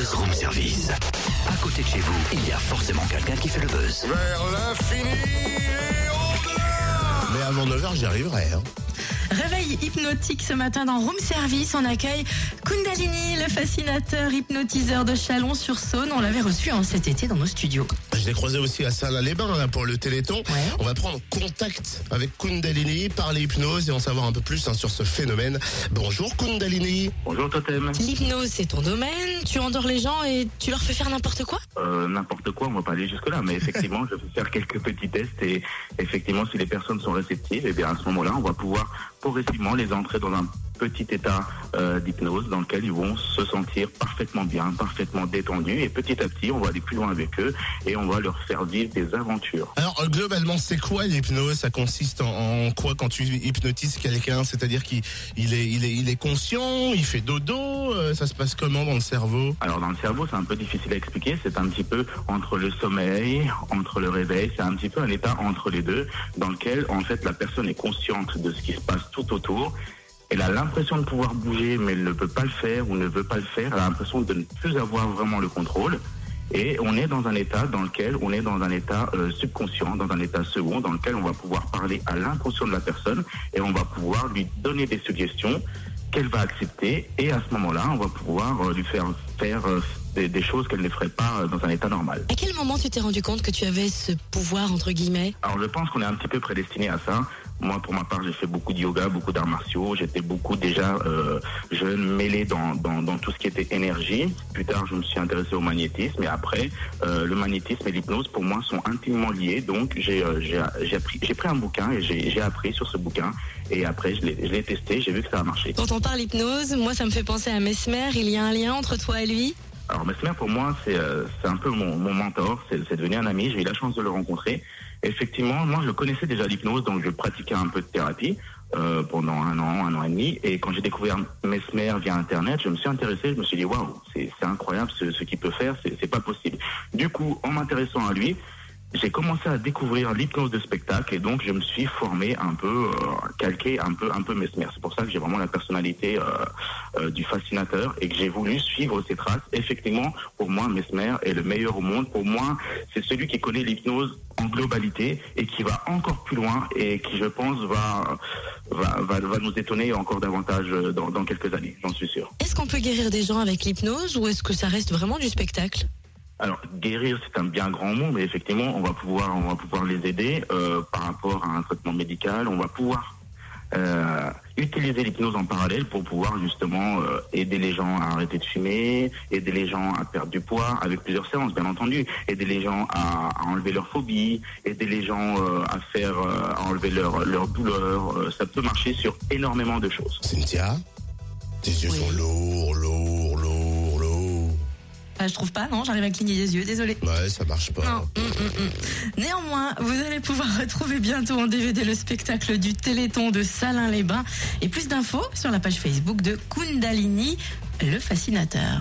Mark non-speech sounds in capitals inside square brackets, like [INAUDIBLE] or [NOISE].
buzz room service. À côté de chez vous, il y a forcément quelqu'un qui fait le buzz. Vers l'infini et au-delà Mais avant 9h, j'y arriverai. Hein. Réveil hypnotique ce matin dans Room Service. On accueille Kundalini, le fascinateur hypnotiseur de Chalon-sur-Saône. On l'avait reçu en cet été dans nos studios. Je l'ai croisé aussi à Saint-Lin-les-Bains là, pour le Téléthon. Ouais. On va prendre contact avec Kundalini, parler hypnose et en savoir un peu plus hein, sur ce phénomène. Bonjour Kundalini. Bonjour Totem. L'hypnose, c'est ton domaine. Tu endors les gens et tu leur fais faire n'importe quoi? Euh, N'importe quoi, on va pas aller jusque là, mais effectivement, [LAUGHS] je vais faire quelques petits tests et effectivement, si les personnes sont réceptives, et bien à ce moment-là, on va pouvoir les entrer dans un petit état euh, d'hypnose dans lequel ils vont se sentir parfaitement bien, parfaitement détendus et petit à petit, on va aller plus loin avec eux et on va leur faire vivre des aventures. Alors euh, globalement, c'est quoi l'hypnose? Ça consiste en, en quoi quand tu hypnotises quelqu'un? C'est-à-dire qu'il il est, il est, il est conscient, il fait dodo, euh, ça se passe comment dans le cerveau? Alors dans le cerveau, c'est un peu difficile à expliquer. C'est un petit peu entre le sommeil, entre le réveil. C'est un petit peu un état entre les deux, dans lequel en fait la personne est consciente de ce qui se passe tout autour. Elle a l'impression de pouvoir bouger, mais elle ne peut pas le faire ou ne veut pas le faire. Elle a l'impression de ne plus avoir vraiment le contrôle. Et on est dans un état dans lequel on est dans un état euh, subconscient, dans un état second, dans lequel on va pouvoir parler à l'inconscient de la personne et on va pouvoir lui donner des suggestions qu'elle va accepter. Et à ce moment-là, on va pouvoir euh, lui faire faire euh, des, des choses qu'elle ne ferait pas euh, dans un état normal. À quel moment tu t'es rendu compte que tu avais ce pouvoir, entre guillemets? Alors je pense qu'on est un petit peu prédestiné à ça. Moi, pour ma part, j'ai fait beaucoup de yoga, beaucoup d'arts martiaux. J'étais beaucoup déjà euh, jeune, mêlé dans, dans, dans tout ce qui était énergie. Plus tard, je me suis intéressé au magnétisme. Et après, euh, le magnétisme et l'hypnose, pour moi, sont intimement liés. Donc, j'ai euh, j'ai j'ai appris- j'ai pris un bouquin et j'ai j'ai appris sur ce bouquin. Et après, je l'ai je l'ai testé. J'ai vu que ça a marché. Quand on parle hypnose, moi ça me fait penser à Mesmer. Il y a un lien entre toi et lui? Alors Mesmer pour moi c'est euh, un peu mon, mon mentor, c'est devenu un ami, j'ai eu la chance de le rencontrer. Effectivement, moi je connaissais déjà l'hypnose, donc je pratiquais un peu de thérapie euh, pendant un an, un an et demi. Et quand j'ai découvert Mesmer via Internet, je me suis intéressé, je me suis dit waouh, c'est incroyable ce, ce qu'il peut faire, c'est pas possible. Du coup, en m'intéressant à lui, j'ai commencé à découvrir l'hypnose de spectacle et donc je me suis formé un peu, euh, calqué un peu, un peu Mesmer. C'est pour ça que j'ai vraiment la personnalité euh, euh, du fascinateur et que j'ai voulu suivre ses traces. Effectivement, pour moi, Mesmer est le meilleur au monde. Pour moi, c'est celui qui connaît l'hypnose en globalité et qui va encore plus loin et qui, je pense, va, va, va, va nous étonner encore davantage euh, dans, dans quelques années, j'en suis sûr. Est-ce qu'on peut guérir des gens avec l'hypnose ou est-ce que ça reste vraiment du spectacle? Alors guérir c'est un bien grand mot, mais effectivement on va pouvoir on va pouvoir les aider euh, par rapport à un traitement médical. On va pouvoir euh, utiliser l'hypnose en parallèle pour pouvoir justement euh, aider les gens à arrêter de fumer, aider les gens à perdre du poids avec plusieurs séances bien entendu, aider les gens à, à enlever leur phobie, aider les gens euh, à faire euh, à enlever leur leur douleur. Euh, ça peut marcher sur énormément de choses. Cynthia Tes yeux Oui. sont lourds, lourds, lourds, lourds. Ah, Je trouve pas, non, j'arrive à cligner des yeux, désolé. Ouais, ça marche pas. Non. Mm, mm, mm. Néanmoins, vous allez pouvoir [LAUGHS] retrouver bientôt en DVD le spectacle du Téléthon de Salins-les-Bains et plus d'infos sur la page Facebook de Kundalini, le fascinateur.